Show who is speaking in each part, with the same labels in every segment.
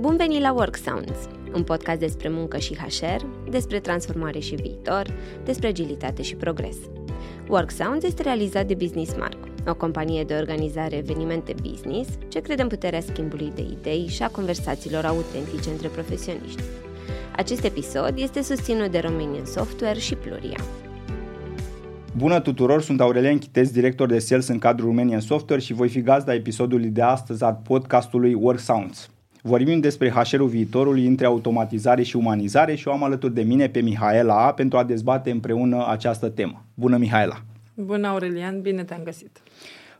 Speaker 1: Bun venit la Work Sounds, un podcast despre muncă și HR, despre transformare și viitor, despre agilitate și progres. Work Sounds este realizat de Business Mark, o companie de organizare evenimente business ce crede în puterea schimbului de idei și a conversațiilor autentice între profesioniști. Acest episod este susținut de Romanian Software și Pluria.
Speaker 2: Bună tuturor, sunt Aurelian Chitez, director de sales în cadrul Romanian Software și voi fi gazda episodului de astăzi al podcastului Work Sounds. Vorbim despre HR-ul viitorului între automatizare și umanizare și o am alături de mine pe Mihaela A pentru a dezbate împreună această temă. Bună, Mihaela!
Speaker 3: Bună, Aurelian! Bine te-am găsit!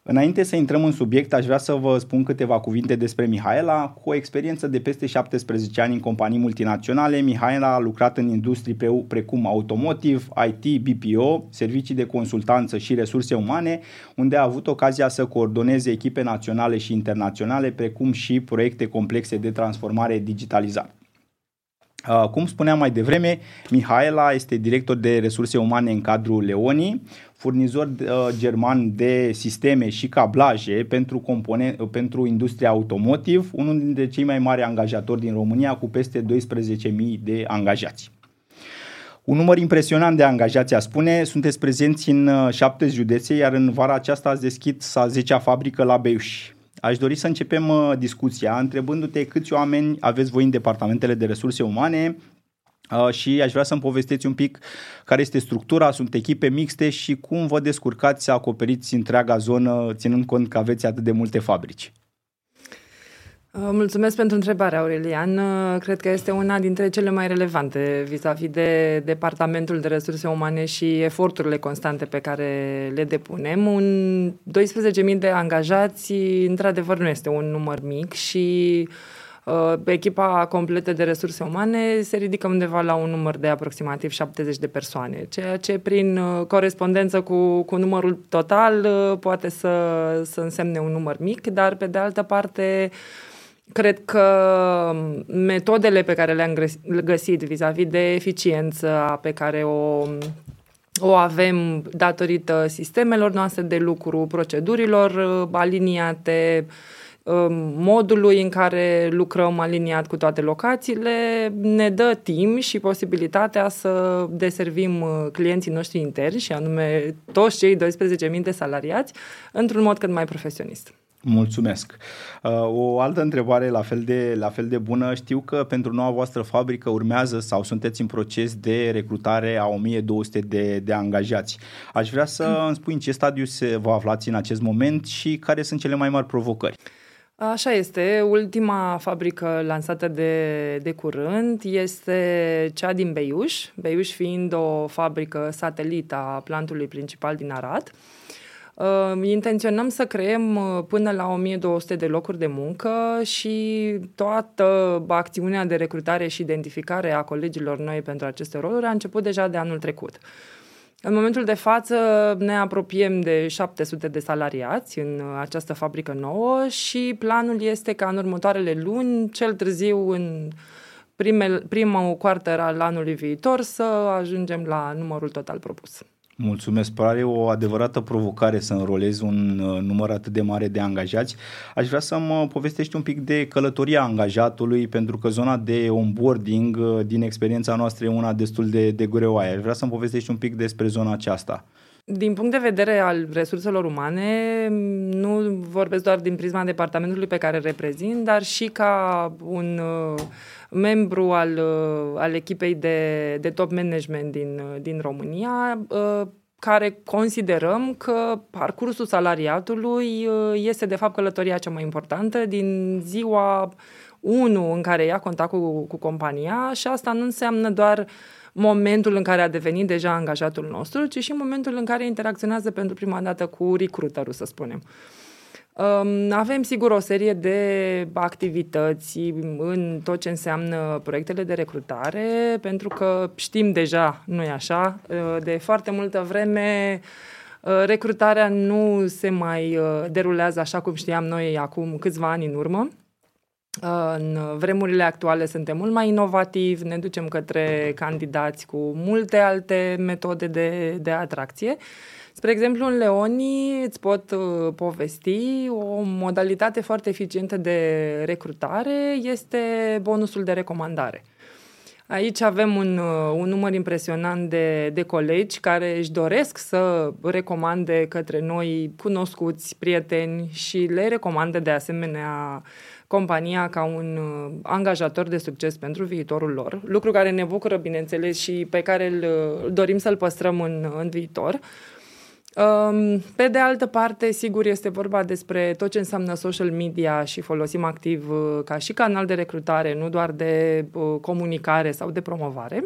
Speaker 2: Înainte să intrăm în subiect, aș vrea să vă spun câteva cuvinte despre Mihaela. Cu o experiență de peste 17 ani în companii multinaționale, Mihaela a lucrat în industrii pre- precum automotive, IT, BPO, servicii de consultanță și resurse umane, unde a avut ocazia să coordoneze echipe naționale și internaționale, precum și proiecte complexe de transformare digitalizată. Uh, cum spuneam mai devreme, Mihaela este director de resurse umane în cadrul Leoni, furnizor uh, german de sisteme și cablaje pentru, compone- uh, pentru industria automotive, unul dintre cei mai mari angajatori din România cu peste 12.000 de angajați. Un număr impresionant de angajați, a spune, sunteți prezenți în șapte județe, iar în vara aceasta ați deschis a 10-a fabrică la Beiuș. Aș dori să începem uh, discuția întrebându-te câți oameni aveți voi în departamentele de resurse umane uh, și aș vrea să-mi povesteți un pic care este structura, sunt echipe mixte și cum vă descurcați să acoperiți întreaga zonă ținând cont că aveți atât de multe fabrici.
Speaker 3: Uh, mulțumesc pentru întrebare, Aurelian. Uh, cred că este una dintre cele mai relevante vis-a-vis de Departamentul de Resurse Umane și eforturile constante pe care le depunem. Un 12.000 de angajați, într-adevăr, nu este un număr mic și uh, echipa completă de resurse umane se ridică undeva la un număr de aproximativ 70 de persoane, ceea ce prin uh, corespondență cu, cu numărul total uh, poate să, să însemne un număr mic, dar pe de altă parte Cred că metodele pe care le-am găsit vis-a-vis de eficiență pe care o, o avem datorită sistemelor noastre de lucru, procedurilor uh, aliniate, um, modului în care lucrăm aliniat cu toate locațiile, ne dă timp și posibilitatea să deservim uh, clienții noștri interni, și anume toți cei 12.000 de salariați, într-un mod cât mai profesionist.
Speaker 2: Mulțumesc. Uh, o altă întrebare la fel, de, la fel de bună. Știu că pentru noua voastră fabrică urmează sau sunteți în proces de recrutare a 1200 de, de angajați. Aș vrea să mm. îmi spui în ce stadiu se vă aflați în acest moment și care sunt cele mai mari provocări.
Speaker 3: Așa este. Ultima fabrică lansată de, de curând este cea din Beiuș, Beiuș fiind o fabrică satelită a plantului principal din Arad. Uh, intenționăm să creăm uh, până la 1200 de locuri de muncă și toată acțiunea de recrutare și identificare a colegilor noi pentru aceste roluri a început deja de anul trecut. În momentul de față ne apropiem de 700 de salariați în această fabrică nouă și planul este ca în următoarele luni, cel târziu în prime, prima quarter al anului viitor, să ajungem la numărul total propus.
Speaker 2: Mulțumesc, pare o adevărată provocare să înrolezi un uh, număr atât de mare de angajați. Aș vrea să mă povestești un pic de călătoria angajatului, pentru că zona de onboarding, uh, din experiența noastră, e una destul de, de greoaie. Aș vrea să-mi povestești un pic despre zona aceasta.
Speaker 3: Din punct de vedere al resurselor umane, nu vorbesc doar din prisma departamentului pe care reprezint, dar și ca un uh, membru al, uh, al echipei de, de top management din, uh, din România, uh, care considerăm că parcursul salariatului este de fapt călătoria cea mai importantă din ziua 1 în care ia contact cu, cu compania și asta nu înseamnă doar momentul în care a devenit deja angajatul nostru, ci și momentul în care interacționează pentru prima dată cu recruiterul, să spunem. Uh, avem, sigur, o serie de activități în tot ce înseamnă proiectele de recrutare, pentru că știm deja, nu e așa, de foarte multă vreme recrutarea nu se mai derulează așa cum știam noi acum câțiva ani în urmă. În vremurile actuale suntem mult mai inovativi, ne ducem către candidați cu multe alte metode de, de atracție Spre exemplu, în Leoni îți pot uh, povesti o modalitate foarte eficientă de recrutare este bonusul de recomandare. Aici avem un, uh, un număr impresionant de, de colegi care își doresc să recomande către noi cunoscuți, prieteni și le recomandă de asemenea compania ca un uh, angajator de succes pentru viitorul lor, lucru care ne bucură, bineînțeles, și pe care îl, îl dorim să-l păstrăm în, în viitor. Um, pe de altă parte, sigur, este vorba despre tot ce înseamnă social media și folosim activ uh, ca și canal de recrutare, nu doar de uh, comunicare sau de promovare.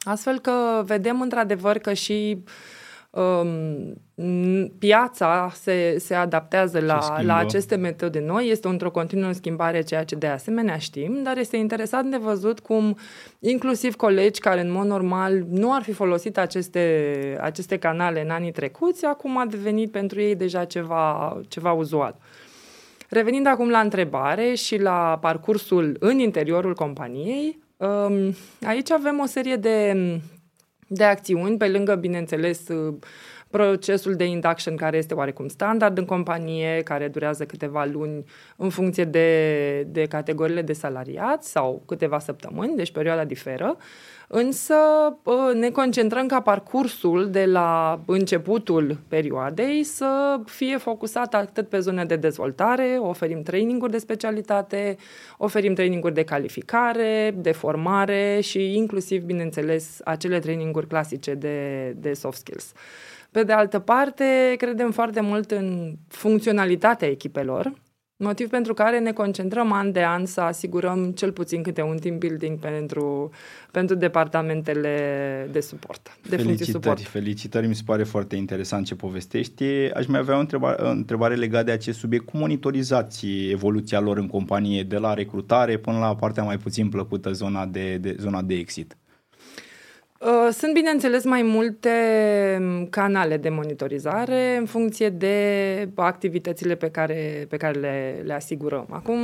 Speaker 3: Astfel că vedem într-adevăr că și uh, um, piața se, se adaptează la, la aceste metode noi, este într-o continuă schimbare, ceea ce de asemenea știm, dar este interesant de văzut cum inclusiv colegi care în mod normal nu ar fi folosit aceste, aceste canale în anii trecuți, acum a devenit pentru ei deja ceva, ceva uzual. Revenind acum la întrebare și la parcursul în interiorul companiei, um, aici avem o serie de de acțiuni, pe lângă, bineînțeles, uh, procesul de induction care este oarecum standard în companie, care durează câteva luni în funcție de, de categoriile de salariați sau câteva săptămâni, deci perioada diferă. Însă ă, ne concentrăm ca parcursul de la începutul perioadei să fie focusat atât pe zone de dezvoltare, oferim traininguri de specialitate, oferim traininguri de calificare, de formare și inclusiv, bineînțeles, acele traininguri clasice de, de soft skills. Pe de altă parte, credem foarte mult în funcționalitatea echipelor, Motiv pentru care ne concentrăm an de an să asigurăm cel puțin câte un team building pentru, pentru departamentele de suport, de
Speaker 2: felicitări,
Speaker 3: suport.
Speaker 2: Felicitări, mi se pare foarte interesant ce povestești. Aș mai avea o întrebare, o întrebare legată de acest subiect. Cum monitorizați evoluția lor în companie, de la recrutare până la partea mai puțin plăcută, zona de, de, zona de exit?
Speaker 3: Uh, sunt, bineînțeles, mai multe mm, canale de monitorizare în funcție de activitățile pe care, pe care le, le asigurăm. Acum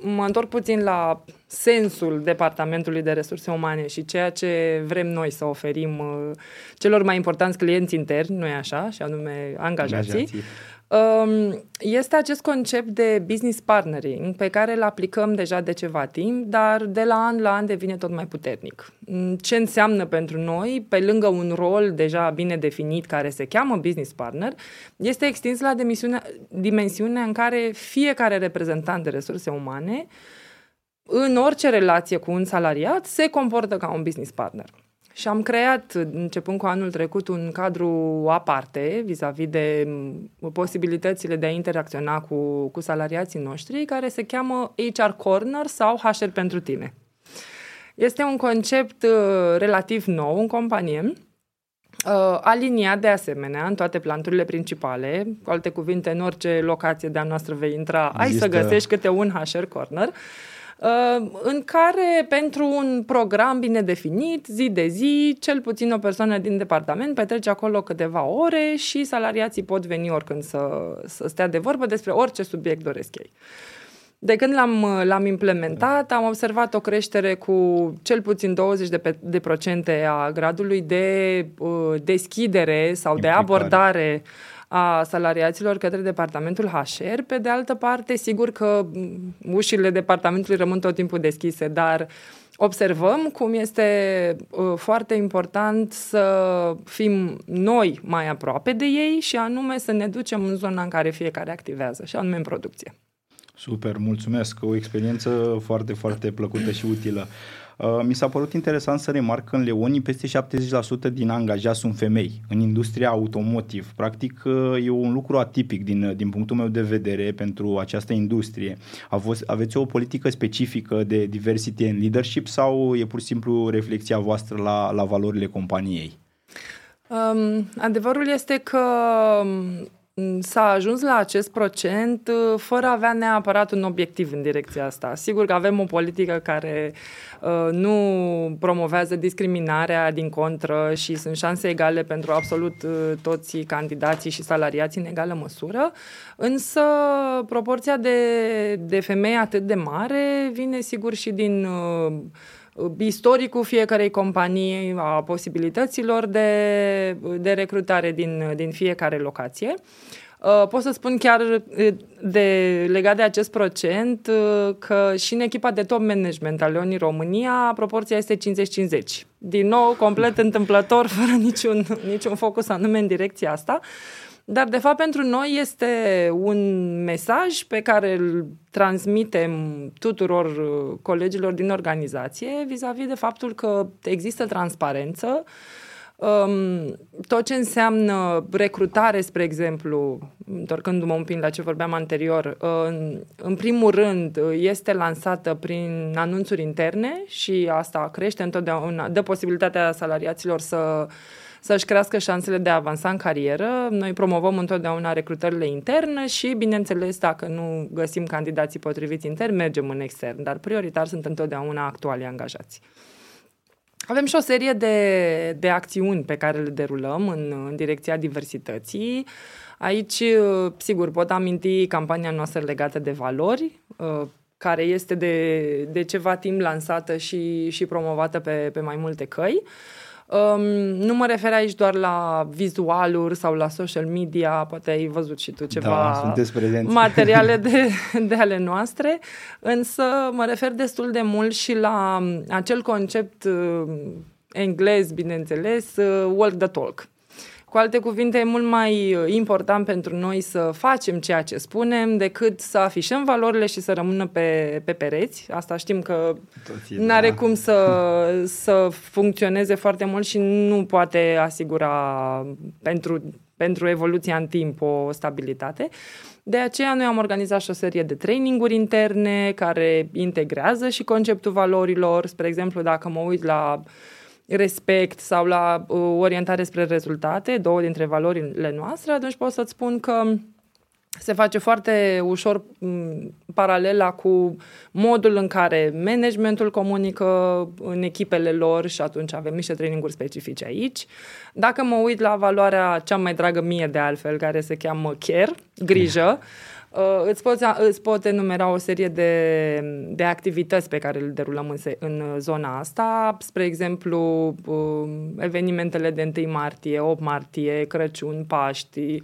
Speaker 3: mă întorc puțin la sensul Departamentului de Resurse Umane și ceea ce vrem noi să oferim uh, celor mai importanți clienți interni, nu e așa, și anume angajații. angajații. Um, este acest concept de business partnering pe care îl aplicăm deja de ceva timp, dar de la an la an devine tot mai puternic. Mm, ce înseamnă pentru noi, pe lângă un rol deja bine definit care se cheamă business partner, este extins la dimensiunea în care fiecare reprezentant de resurse umane în orice relație cu un salariat se comportă ca un business partner. Și am creat, începând cu anul trecut, un cadru aparte vis-a-vis de mm, posibilitățile de a interacționa cu, cu salariații noștri, care se cheamă HR Corner sau HR pentru tine. Este un concept uh, relativ nou în companie, uh, aliniat de asemenea în toate planturile principale, cu alte cuvinte, în orice locație de-a noastră vei intra, Există... ai să găsești câte un HR Corner. Uh, în care pentru un program bine definit, zi de zi, cel puțin o persoană din departament petrece acolo câteva ore și salariații pot veni oricând să, să stea de vorbă despre orice subiect doresc ei. De când l-am, l-am implementat, am observat o creștere cu cel puțin 20% de, pe, de procente a gradului de uh, deschidere sau Implicare. de abordare a salariaților către departamentul HR. Pe de altă parte, sigur că ușile departamentului rămân tot timpul deschise, dar observăm cum este uh, foarte important să fim noi mai aproape de ei și anume să ne ducem în zona în care fiecare activează, și anume în producție.
Speaker 2: Super, mulțumesc! O experiență foarte, foarte plăcută și utilă. Uh, mi s-a părut interesant să remarc că în Leoni peste 70% din angajați sunt femei în industria automotiv. Practic uh, e un lucru atipic din, uh, din punctul meu de vedere pentru această industrie. Aveți o politică specifică de diversity and leadership sau e pur și simplu reflexia voastră la, la valorile companiei?
Speaker 3: Um, adevărul este că um, Mm, s-a ajuns la acest procent uh, fără a avea neapărat un obiectiv în direcția asta. Sigur că avem o politică care uh, nu promovează discriminarea din contră și sunt șanse egale pentru absolut uh, toți candidații și salariații în egală măsură, însă proporția de, de femei atât de mare vine sigur și din uh, istoricul fiecarei companii, a posibilităților de, de recrutare din, din fiecare locație. Uh, pot să spun chiar uh, de, legat de acest procent uh, că și în echipa de top management al Leonii România proporția este 50-50. Din nou, complet întâmplător, fără niciun, niciun focus anume în direcția asta. Dar, de fapt, pentru noi este un mesaj pe care îl transmitem tuturor colegilor din organizație vis-a-vis de faptul că există transparență, Um, tot ce înseamnă recrutare, spre exemplu, întorcându-mă un pic la ce vorbeam anterior, în, în primul rând este lansată prin anunțuri interne și asta crește întotdeauna, dă posibilitatea salariaților să să-și crească șansele de a avansa în carieră. Noi promovăm întotdeauna recrutările interne și, bineînțeles, dacă nu găsim candidații potriviți intern, mergem în extern, dar prioritar sunt întotdeauna actuali angajați. Avem și o serie de, de acțiuni pe care le derulăm în, în direcția diversității. Aici, sigur, pot aminti campania noastră legată de valori, uh, care este de, de ceva timp lansată și, și promovată pe, pe mai multe căi. Um, nu mă refer aici doar la vizualuri sau la social media, poate ai văzut și tu ceva
Speaker 2: da,
Speaker 3: materiale de, de ale noastre, însă mă refer destul de mult și la acel concept uh, englez, bineînțeles, uh, walk the talk. Cu alte cuvinte, e mult mai uh, important pentru noi să facem ceea ce spunem decât să afișăm valorile și să rămână pe, pe pereți. Asta știm că nu are da. cum să, să funcționeze foarte mult și nu poate asigura pentru, pentru evoluția în timp o stabilitate. De aceea noi am organizat și o serie de traininguri interne care integrează și conceptul valorilor. Spre exemplu, dacă mă uit la uh, respect sau la uh, orientare spre rezultate, două dintre valorile noastre, atunci pot să-ți spun că se face foarte ușor m, paralela cu modul în care managementul comunică în echipele lor și atunci avem niște traininguri specifice aici. Dacă mă uit la valoarea cea mai dragă mie de altfel, care se cheamă care, grijă, Uh, îți, pot, îți pot enumera o serie de, de activități pe care le derulăm în, în zona asta, spre exemplu, uh, evenimentele de 1 martie, 8 martie, Crăciun, Paști,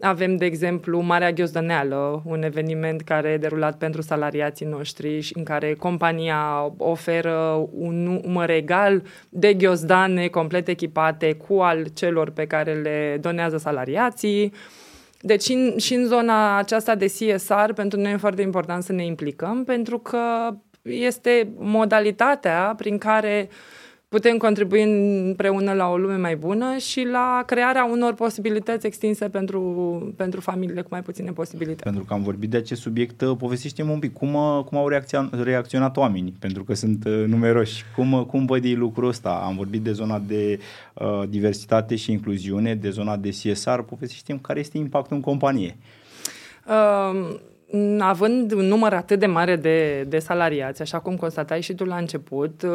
Speaker 3: avem, de exemplu, Marea Ghiozdăneală, un eveniment care e derulat pentru salariații noștri și în care compania oferă un număr egal de ghiozdane complet echipate cu al celor pe care le donează salariații. Uh, deci în, și în zona aceasta de CSR, pentru noi e foarte important să ne implicăm, pentru că este modalitatea prin care putem contribui împreună la o lume mai bună și la crearea unor posibilități extinse pentru, pentru familiile cu mai puține posibilități.
Speaker 2: Pentru că am vorbit de acest subiect, uh, povestiște-mi un pic cum, uh, cum au reacționat, reacționat oamenii, pentru că sunt uh, numeroși. Cum, cum văd ei lucrul ăsta? Am vorbit de zona de uh, diversitate și incluziune, de zona de CSR. Povestiște-mi care este impactul în companie.
Speaker 3: Uh, având un număr atât de mare de, de salariați, așa cum constatai și tu la început,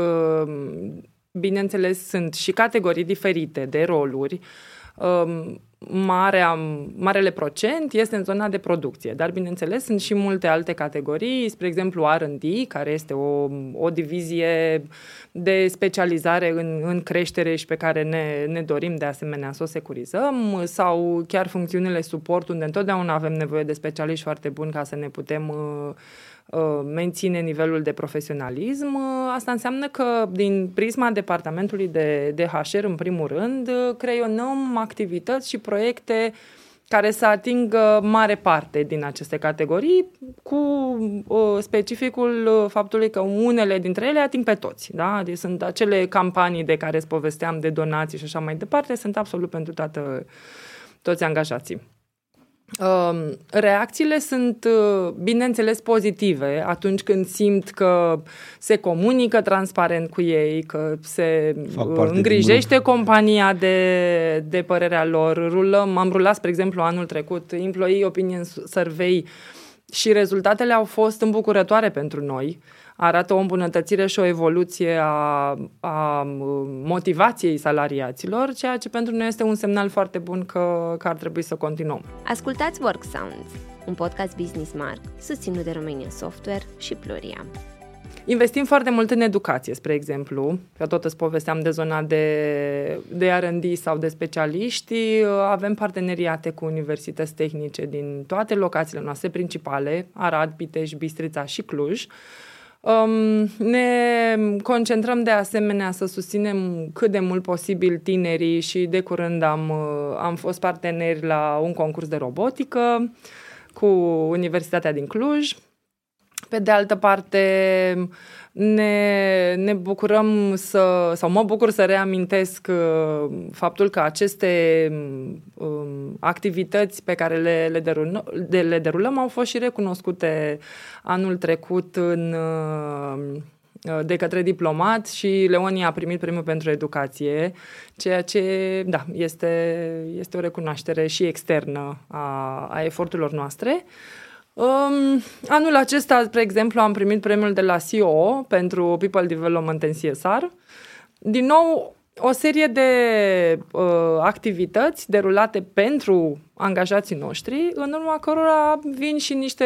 Speaker 3: Bineînțeles, sunt și categorii diferite de roluri. Um, marea, marele procent este în zona de producție, dar bineînțeles sunt și multe alte categorii, spre exemplu R&D, care este o, o divizie de specializare în, în creștere și pe care ne, ne dorim de asemenea să o securizăm, sau chiar funcțiunile suport, unde întotdeauna avem nevoie de specialiști foarte buni ca să ne putem uh, Uh, menține nivelul de profesionalism, uh, asta înseamnă că din prisma departamentului de, de HR, în primul rând, uh, creionăm activități și proiecte care să atingă mare parte din aceste categorii, cu uh, specificul faptului că unele dintre ele ating pe toți. Da? Deci sunt acele campanii de care îți povesteam de donații și așa mai departe, sunt absolut pentru toată, toți angajații. Um, reacțiile sunt, uh, bineînțeles, pozitive atunci când simt că se comunică transparent cu ei, că se uh, îngrijește compania de, de părerea lor. Rulăm, am rulat, spre exemplu, anul trecut Employee Opinion Survey și rezultatele au fost îmbucurătoare pentru noi. Uh, arată o îmbunătățire și o evoluție a, a motivației salariaților, ceea ce pentru noi este un semnal foarte bun că, că ar trebui să continuăm.
Speaker 1: Ascultați Work Sounds, un podcast Business Mark, susținut de Romania Software și Pluria.
Speaker 3: Investim foarte mult în educație, spre exemplu, că tot îți povesteam de zona de, de R&D sau de specialiști. Avem parteneriate cu universități tehnice din toate locațiile noastre principale, Arad, Pitești, Bistrița și Cluj. Um, ne concentrăm de asemenea să susținem cât de mult posibil tinerii și de curând am, am fost parteneri la un concurs de robotică cu Universitatea din Cluj. Pe de altă parte, ne, ne bucurăm să, sau mă bucur să reamintesc uh, faptul că aceste um, activități pe care le, le, derulăm, de, le derulăm au fost și recunoscute anul trecut în, uh, de către diplomat și Leonia a primit premiul pentru educație, ceea ce, da, este, este o recunoaștere și externă a, a eforturilor noastre. Um, anul acesta, spre exemplu, am primit premiul de la CEO pentru People Development în CSR. Din nou, o serie de uh, activități derulate pentru angajații noștri, în urma cărora vin și niște,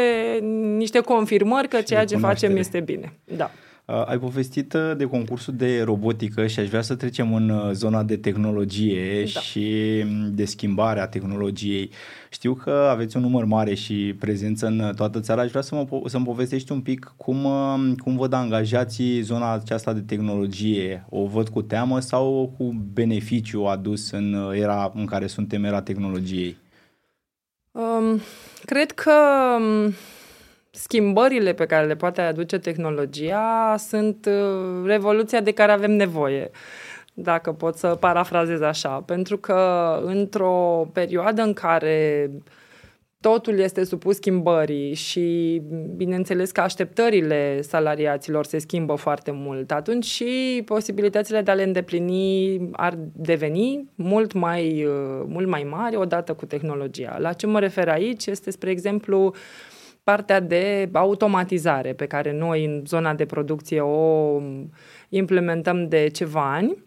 Speaker 3: niște confirmări că ceea ce facem este bine. Da.
Speaker 2: Uh, ai povestit uh, de concursul de robotică și aș vrea să trecem în uh, zona de tehnologie da. și mm, de schimbare a tehnologiei. Știu că aveți un număr mare și prezență în toată țara. Aș vrea să mă, să-mi povestești un pic cum, cum văd angajații zona aceasta de tehnologie. O văd cu teamă sau cu beneficiu adus în era în care suntem, era tehnologiei?
Speaker 3: Um, cred că um, schimbările pe care le poate aduce tehnologia sunt uh, revoluția de care avem nevoie, dacă pot să parafrazez așa. Pentru că într-o perioadă în care totul este supus schimbării și bineînțeles că așteptările salariaților se schimbă foarte mult, atunci și posibilitățile de a le îndeplini ar deveni mult mai, uh, mult mai mari odată cu tehnologia. La ce mă refer aici este, spre exemplu, partea de automatizare pe care noi în zona de producție o implementăm de ceva ani.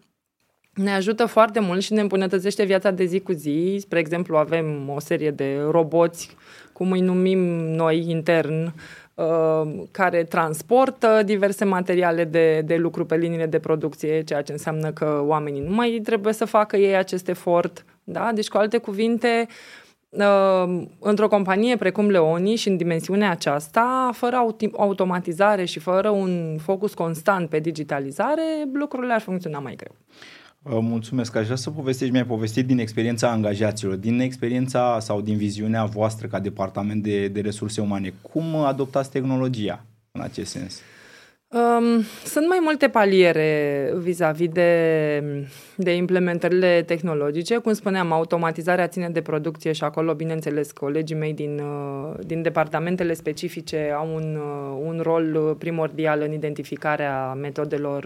Speaker 3: Ne ajută foarte mult și ne îmbunătățește viața de zi cu zi. Spre exemplu, avem o serie de roboți, cum îi numim noi intern, uh, care transportă diverse materiale de, de lucru pe liniile de producție, ceea ce înseamnă că oamenii nu mai trebuie să facă ei acest efort. Da? Deci, cu alte cuvinte, uh, Uh, într-o companie precum Leoni și în dimensiunea aceasta, fără automatizare și fără un focus constant pe digitalizare, lucrurile ar funcționa mai greu.
Speaker 2: Uh, mulțumesc. Aș vrea să povestești, mi-ai povestit din experiența angajaților, din experiența sau din viziunea voastră ca departament de, de resurse umane. Cum adoptați tehnologia în acest sens? Uh,
Speaker 3: Um, sunt mai multe paliere vis-a-vis de, de implementările tehnologice. Cum spuneam, automatizarea ține de producție și acolo, bineînțeles, colegii mei din, uh, din departamentele specifice au un, uh, un rol primordial în identificarea metodelor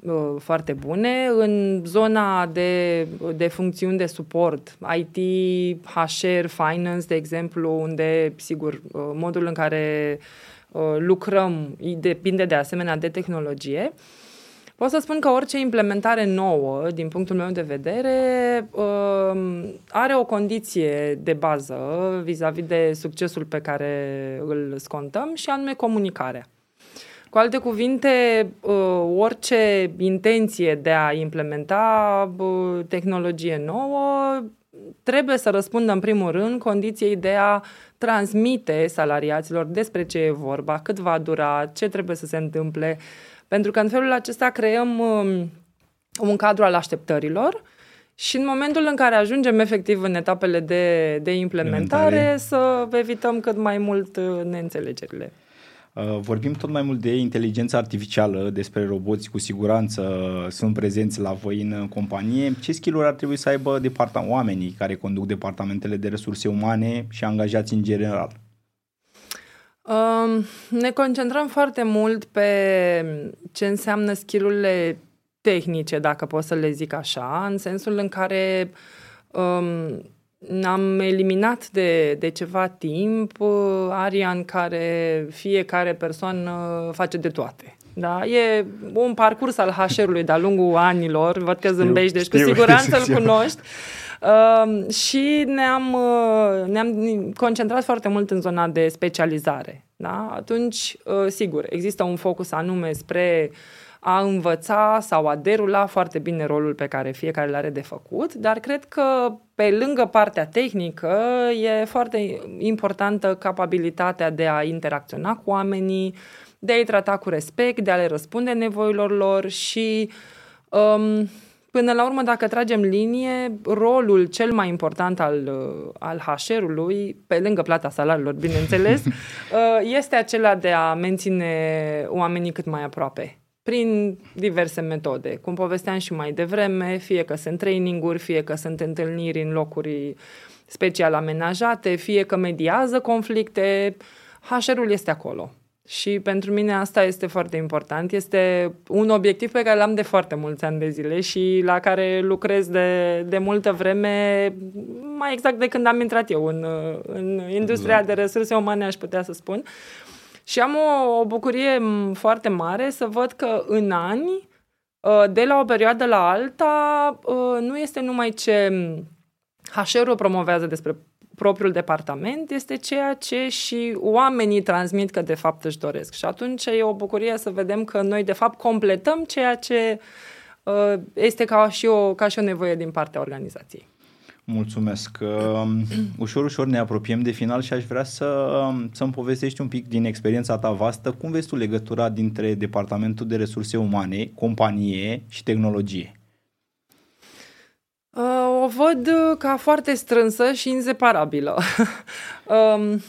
Speaker 3: uh, foarte bune. În zona de, de funcțiuni de suport, IT, HR, finance, de exemplu, unde, sigur, modul în care Uh, lucrăm, depinde de asemenea de tehnologie. Pot să spun că orice implementare nouă, din punctul meu de vedere, uh, are o condiție de bază vis-a-vis de succesul pe care îl scontăm și anume comunicarea. Cu alte cuvinte, uh, orice intenție de a implementa tehnologie nouă trebuie să răspundă în primul rând condiției de a transmite salariaților despre ce e vorba, cât va dura, ce trebuie să se întâmple, pentru că în felul acesta creăm um, un cadru al așteptărilor și în momentul în care ajungem efectiv în etapele de, de implementare, să evităm cât mai mult uh, neînțelegerile.
Speaker 2: Uh, vorbim tot mai mult de inteligență artificială, despre roboți, cu siguranță sunt prezenți la voi în companie. Ce skill ar trebui să aibă departam- oamenii care conduc departamentele de resurse umane și angajați în general?
Speaker 3: Um, ne concentrăm foarte mult pe ce înseamnă skillurile tehnice, dacă pot să le zic așa, în sensul în care um, am eliminat de, de ceva timp uh, aria în care fiecare persoană face de toate. Da? E un parcurs al HR-ului de-a lungul anilor, văd că zâmbești, deci știu, cu siguranță îl cunoști. Uh, și ne-am, uh, ne-am concentrat foarte mult în zona de specializare. da? atunci, uh, sigur, există un focus anume spre a învăța sau a derula foarte bine rolul pe care fiecare îl are de făcut, dar cred că pe lângă partea tehnică e foarte importantă capabilitatea de a interacționa cu oamenii, de a-i trata cu respect, de a le răspunde nevoilor lor și um, Până la urmă, dacă tragem linie, rolul cel mai important al, uh, al HR-ului, pe lângă plata salariilor, bineînțeles, uh, este acela de a menține oamenii cât mai aproape prin diverse metode. Cum povesteam și mai devreme, fie că sunt traininguri, fie că sunt întâlniri în locuri special amenajate, fie că mediază conflicte, HR-ul este acolo. Și pentru mine asta este foarte important. Este un obiectiv pe care l-am de foarte mulți ani de zile și la care lucrez de, de multă vreme, mai exact de când am intrat eu în, în industria de resurse umane, aș putea să spun. Și am o, o bucurie foarte mare să văd că în ani, ă, de la o perioadă la alta, ă, nu este numai ce HR-ul promovează despre propriul departament este ceea ce și oamenii transmit că de fapt își doresc. Și atunci e o bucurie să vedem că noi de fapt completăm ceea ce uh, este ca și, o, ca și o nevoie din partea organizației.
Speaker 2: Mulțumesc. Um, ușor, ușor ne apropiem de final și aș vrea să, um, să-mi povestești un pic din experiența ta vastă. Cum vezi tu legătura dintre Departamentul de Resurse Umane, companie și tehnologie?
Speaker 3: Uh, o văd uh, ca foarte strânsă și inseparabilă. um,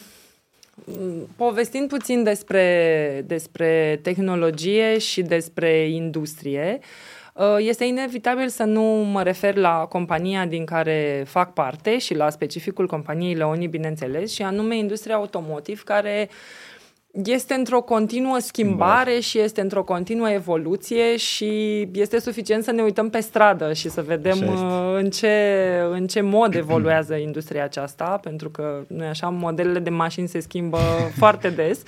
Speaker 3: povestind puțin despre, despre tehnologie și despre industrie, uh, este inevitabil să nu mă refer la compania din care fac parte și la specificul companiei Leoni, bineînțeles, și anume industria automotive, care uh, este într-o continuă schimbare și este într-o continuă evoluție și este suficient să ne uităm pe stradă și să vedem uh, în ce, în ce mod evoluează industria aceasta, pentru că, nu așa, modelele de mașini se schimbă foarte des,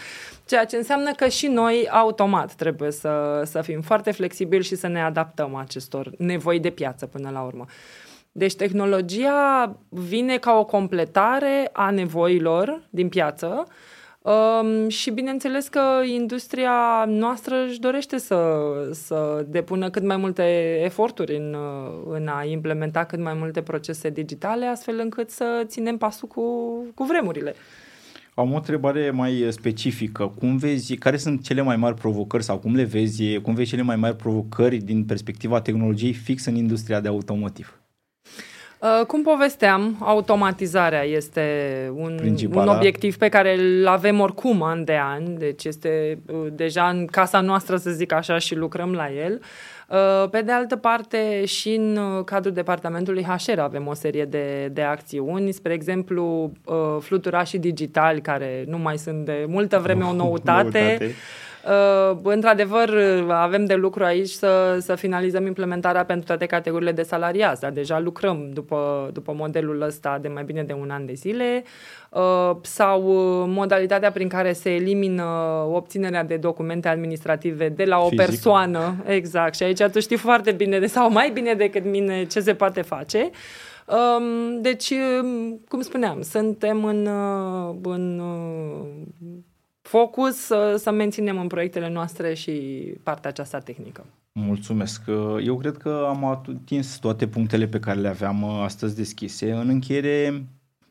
Speaker 3: ceea ce înseamnă că și noi automat trebuie să, să fim foarte flexibili și să ne adaptăm acestor nevoi de piață până la urmă. Deci tehnologia vine ca o completare a nevoilor din piață, Um, și bineînțeles că industria noastră își dorește să, să depună cât mai multe eforturi în, în a implementa cât mai multe procese digitale, astfel încât să ținem pasul cu, cu vremurile.
Speaker 2: Am o întrebare mai specifică. Cum vezi, care sunt cele mai mari provocări sau cum le vezi, cum vezi cele mai mari provocări din perspectiva tehnologiei fix în industria de automotiv?
Speaker 3: Uh, cum povesteam, automatizarea este un, un obiectiv pe care îl avem oricum an de an, deci este uh, deja în casa noastră, să zic așa, și lucrăm la el. Uh, pe de altă parte, și în cadrul departamentului HR avem o serie de, de acțiuni, spre exemplu, fluturașii digitali, care nu mai sunt de multă vreme o noutate. noutate Uh, într-adevăr, avem de lucru aici să, să finalizăm implementarea pentru toate categoriile de salariați, dar deja lucrăm după, după modelul ăsta de mai bine de un an de zile uh, sau modalitatea prin care se elimină obținerea de documente administrative de la o Fizic. persoană. Exact. Și aici tu știi foarte bine, de, sau mai bine decât mine, ce se poate face. Um, deci, um, cum spuneam, suntem în, uh, în focus să, să menținem în proiectele noastre și partea aceasta tehnică.
Speaker 2: Mulțumesc. Eu cred că am atins toate punctele pe care le aveam uh, astăzi deschise. În încheiere,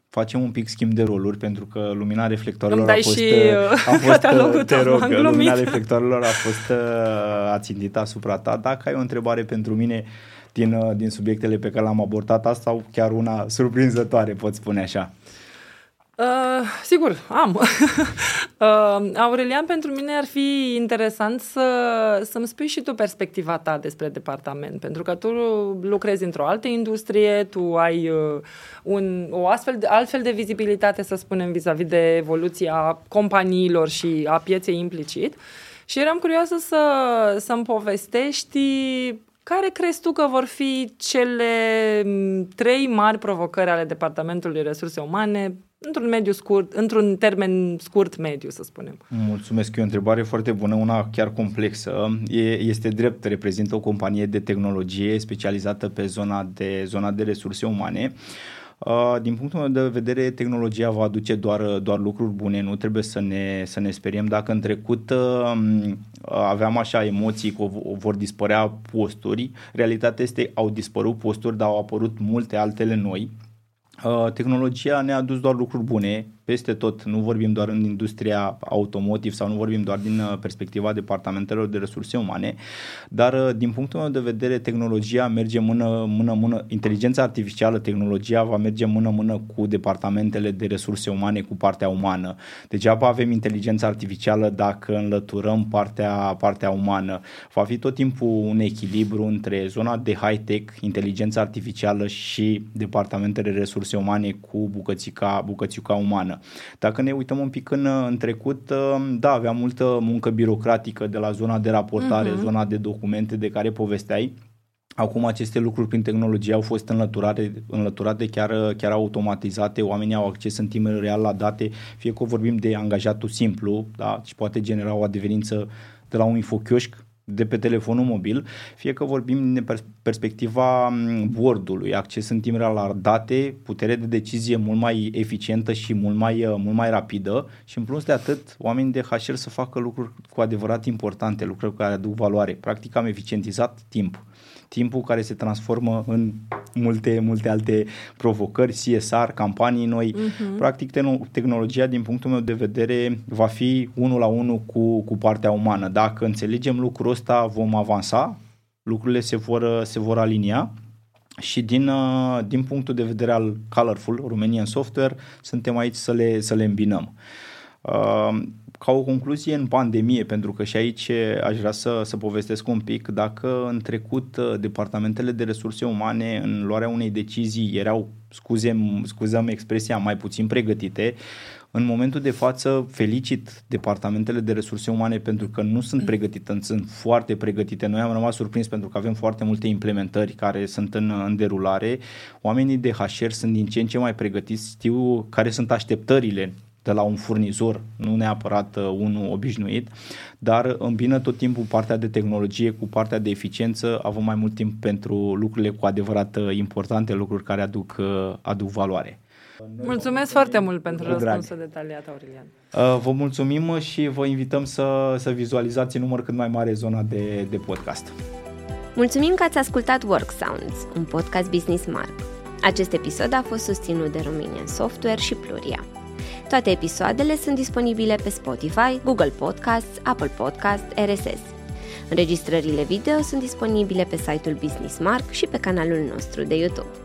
Speaker 2: facem un pic schimb de roluri pentru că lumina reflectoarelor a fost,
Speaker 3: și uh,
Speaker 2: a fost uh, te rog, lumina reflectoarelor a fost ațintită asupra ta. Dacă ai o întrebare pentru mine din, din subiectele pe care le-am abordat asta sau chiar una surprinzătoare, pot spune așa.
Speaker 3: Uh, sigur, am. uh, Aurelian, pentru mine ar fi interesant să, să-mi spui și tu perspectiva ta despre departament, pentru că tu lucrezi într-o altă industrie, tu ai uh, un, o astfel de, altfel de vizibilitate, să spunem, vis-a-vis de evoluția companiilor și a pieței implicit. Și eram curioasă să, să-mi povestești care crezi tu că vor fi cele trei mari provocări ale Departamentului Resurse Umane într-un mediu scurt, într-un termen scurt mediu, să spunem.
Speaker 2: Mulțumesc, e o întrebare foarte bună, una chiar complexă. E, este drept, reprezintă o companie de tehnologie specializată pe zona de, zona de resurse umane. Uh, din punctul meu de vedere, tehnologia va aduce doar, doar lucruri bune, nu trebuie să ne, să ne speriem. Dacă în trecut uh, aveam așa emoții că vor dispărea posturi, realitatea este au dispărut posturi, dar au apărut multe altele noi. Uh, tehnologia ne-a adus doar lucruri bune, peste tot, nu vorbim doar în industria automotive sau nu vorbim doar din uh, perspectiva departamentelor de resurse umane, dar uh, din punctul meu de vedere tehnologia merge mână, mână, mână, inteligența artificială, tehnologia va merge mână-mână cu departamentele de resurse umane, cu partea umană. Degeaba avem inteligența artificială dacă înlăturăm partea, partea umană. Va fi tot timpul un echilibru între zona de high-tech, inteligența artificială și departamentele de resurse umane cu bucățica, bucățica umană umană. Dacă ne uităm un pic în, în trecut, uh, da, avea multă muncă birocratică de la zona de raportare, uh-huh. zona de documente de care povesteai. Acum aceste lucruri prin tehnologie au fost înlăturate, înlăturate chiar, chiar automatizate, oamenii au acces în timp real la date, fie că vorbim de angajatul simplu, da, și poate genera o adeverință de la un infochioșc de pe telefonul mobil, fie că vorbim din perspectiva boardului, acces în timp real la date, putere de decizie mult mai eficientă și mult mai, uh, mult mai rapidă și în plus de atât, oamenii de HR să facă lucruri cu adevărat importante, lucruri care aduc valoare. Practic am eficientizat timp timpul care se transformă în multe, multe alte provocări, CSR, campanii noi. Uh-huh. Practic, te- tehnologia, din punctul meu de vedere, va fi unul la unul cu, cu partea umană. Dacă înțelegem lucrul ăsta, vom avansa, lucrurile se vor, se vor alinia și din, uh, din punctul de vedere al Colorful, Romanian Software, suntem aici să le, să le îmbinăm. Uh, ca o concluzie în pandemie, pentru că și aici aș vrea să, să povestesc un pic, dacă în trecut uh, departamentele de resurse umane în luarea unei decizii erau, scuze, scuzăm expresia, mai puțin pregătite, în momentul de față felicit departamentele de resurse umane pentru că nu sunt pregătite, sunt foarte pregătite. Noi am rămas surprins pentru că avem foarte multe implementări care sunt în, în derulare. Oamenii de HR sunt din ce în ce mai pregătiți, știu care sunt așteptările de la un furnizor, nu neapărat uh, unul obișnuit, dar îmbină tot timpul partea de tehnologie cu partea de eficiență, avem mai mult timp pentru lucrurile cu adevărat uh, importante, lucruri care aduc, uh, aduc valoare.
Speaker 3: Mulțumesc foarte mult pentru răspunsul detaliat, Aurelian.
Speaker 2: Vă mulțumim și vă invităm să, să vizualizați în număr cât mai mare zona de, de podcast.
Speaker 1: Mulțumim că ați ascultat Work Sounds, un podcast Business Mark. Acest episod a fost susținut de Romanian Software și Pluria. Toate episoadele sunt disponibile pe Spotify, Google Podcasts, Apple Podcasts, RSS. Înregistrările video sunt disponibile pe site-ul Business Mark și pe canalul nostru de YouTube.